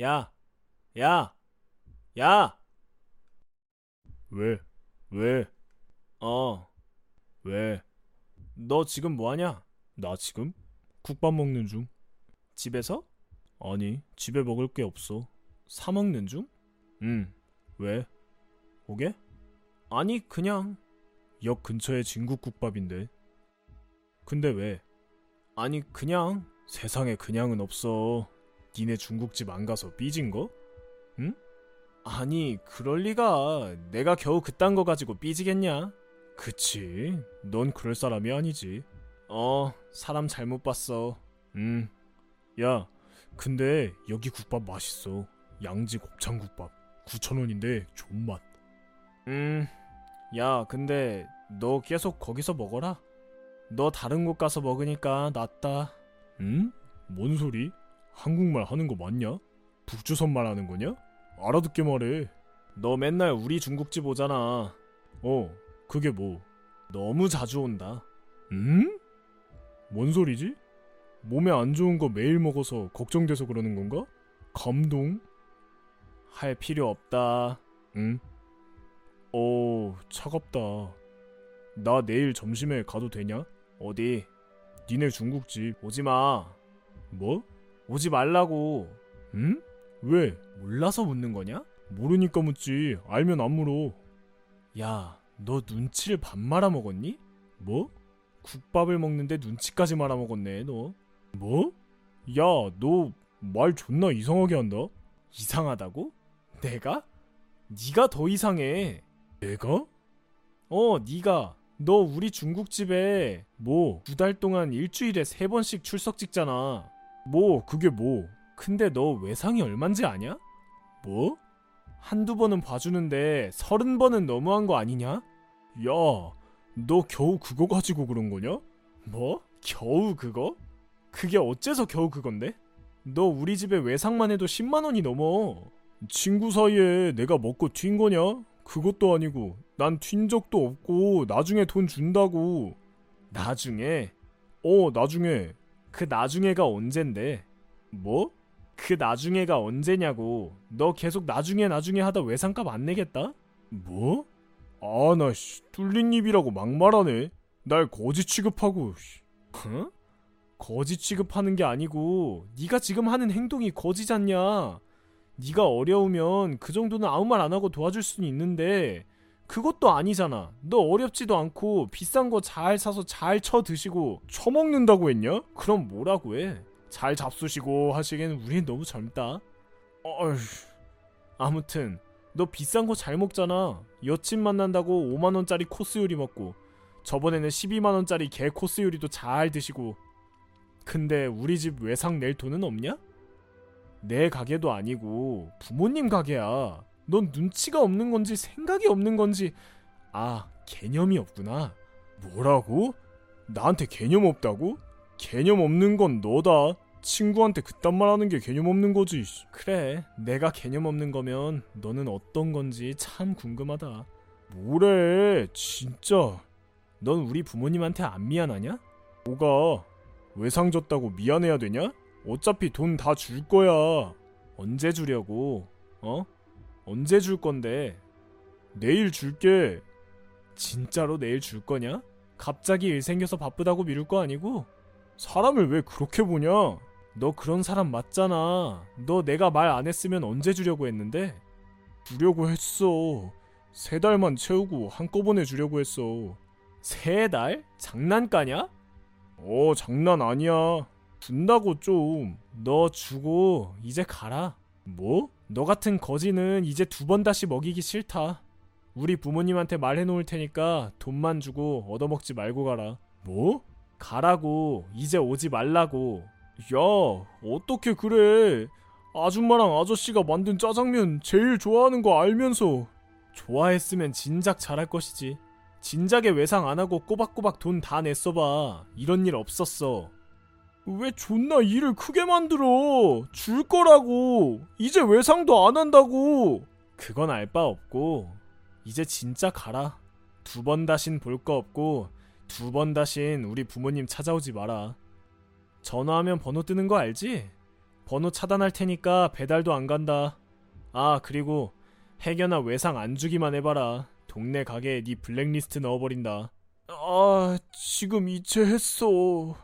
야, 야, 야. 왜? 왜? 어, 왜? 너 지금 뭐하냐? 나 지금 국밥 먹는 중. 집에서? 아니, 집에 먹을 게 없어. 사 먹는 중? 응. 왜? 오게? 아니, 그냥. 역 근처에 진국국밥인데. 근데 왜? 아니, 그냥. 세상에 그냥은 없어. 니네 중국집 안 가서 삐진 거? 아니, 그럴 리가. 내가 겨우 그딴 거 가지고 삐지겠냐? 그치. 넌 그럴 사람이 아니지. 어, 사람 잘못 봤어. 음. 야, 근데 여기 국밥 맛있어. 양지 곱창 국밥. 9,000원인데 존맛. 음, 야, 근데 너 계속 거기서 먹어라. 너 다른 곳 가서 먹으니까 낫다. 응? 뭔 소리? 한국말 하는 거 맞냐? 북조선말 하는 거냐? 알아듣게 말해. 너 맨날 우리 중국집 오잖아. 어, 그게 뭐? 너무 자주 온다. 응? 뭔 소리지? 몸에 안 좋은 거 매일 먹어서 걱정돼서 그러는 건가? 감동? 할 필요 없다. 응? 어, 차갑다. 나 내일 점심에 가도 되냐? 어디? 니네 중국집. 오지 마. 뭐? 오지 말라고. 응? 왜? 몰라서 묻는 거냐? 모르니까 묻지. 알면 안 물어. 야, 너 눈치를 반 말아 먹었니? 뭐? 국밥을 먹는데 눈치까지 말아 먹었네, 너. 뭐? 야, 너 말 존나 이상하게 한다. 이상하다고? 내가? 네가 더 이상해. 내가? 어, 네가. 너 우리 중국집에 뭐? 두 달 동안 일주일에 세 번씩 출석 찍잖아. 뭐? 그게 뭐? 근데 너 외상이 얼만지 아냐? 뭐? 한두 번은 봐주는데 서른 번은 너무한 거 아니냐? 야, 너 겨우 그거 가지고 그런 거냐? 뭐? 겨우 그거? 그게 어째서 겨우 그건데? 너 우리 집에 외상만 해도 10만 원이 넘어. 친구 사이에 내가 먹고 튄 거냐? 그것도 아니고 난 튄 적도 없고 나중에 돈 준다고. 나중에 어, 나중에. 그 나중에가 언젠데? 뭐? 그 나중에가 언제냐고. 너 계속 나중에 나중에 하다 외상값 안 내겠다? 뭐? 아, 나 씨, 뚫린 입이라고 막말하네. 날 거지 취급하고. 씨. 어? 거지 취급하는 게 아니고 네가 지금 하는 행동이 거지잖냐. 네가 어려우면 그 정도는 아무 말 안 하고 도와줄 수는 있는데 그것도 아니잖아. 너 어렵지도 않고 비싼 거 잘 사서 잘 쳐 드시고 처먹는다고 했냐? 그럼 뭐라고 해? 잘 잡수시고 하시기에는 우린 너무 젊다. 어휴, 아무튼 너 비싼 거 잘 먹잖아. 여친 만난다고 5만 원짜리 코스 요리 먹고 저번에는 12만 원짜리 개 코스 요리도 잘 드시고. 근데 우리 집 외상 낼 돈은 없냐? 내 가게도 아니고 부모님 가게야. 넌 눈치가 없는 건지 생각이 없는 건지 아 개념이 없구나. 뭐라고? 나한테 개념 없다고? 개념 없는 건 너다. 친구한테 그딴 말 하는 게 개념 없는 거지. 씨. 그래 내가 개념 없는 거면 너는 어떤 건지 참 궁금하다. 뭐래, 진짜. 넌 우리 부모님한테 안 미안하냐? 뭐가 외상 졌다고 미안해야 되냐? 어차피 돈 다 줄 거야. 언제 주려고? 어? 언제 줄 건데? 내일 줄게. 진짜로 내일 줄 거냐? 갑자기 일 생겨서 바쁘다고 미룰 거 아니고? 사람을 왜 그렇게 보냐? 너 그런 사람 맞잖아. 너 내가 말 안 했으면 언제 주려고 했는데? 주려고 했어. 세 달만 채우고 한꺼번에 주려고 했어. 세 달? 장난까냐? 어, 장난 아니야. 준다고 좀. 너 주고 이제 가라. 뭐? 너 같은 거지는 이제 두 번 다시 먹이기 싫다. 우리 부모님한테 말해놓을 테니까 돈만 주고 얻어먹지 말고 가라. 뭐? 가라고. 이제 오지 말라고. 야, 어떻게 그래? 아줌마랑 아저씨가 만든 짜장면 제일 좋아하는 거 알면서. 좋아했으면 진작 잘할 것이지. 진작에 외상 안 하고 꼬박꼬박 돈 다 냈어봐. 이런 일 없었어. 왜 존나 일을 크게 만들어? 줄 거라고. 이제 외상도 안 한다고. 그건 알 바 없고 이제 진짜 가라. 두 번 다신 볼 거 없고 두 번 다신 우리 부모님 찾아오지 마라. 전화하면 번호 뜨는 거 알지? 번호 차단할 테니까 배달도 안 간다. 아, 그리고 해견아 외상 안 주기만 해봐라. 동네 가게에 네 블랙리스트 넣어버린다. 아, 지금 이체했어.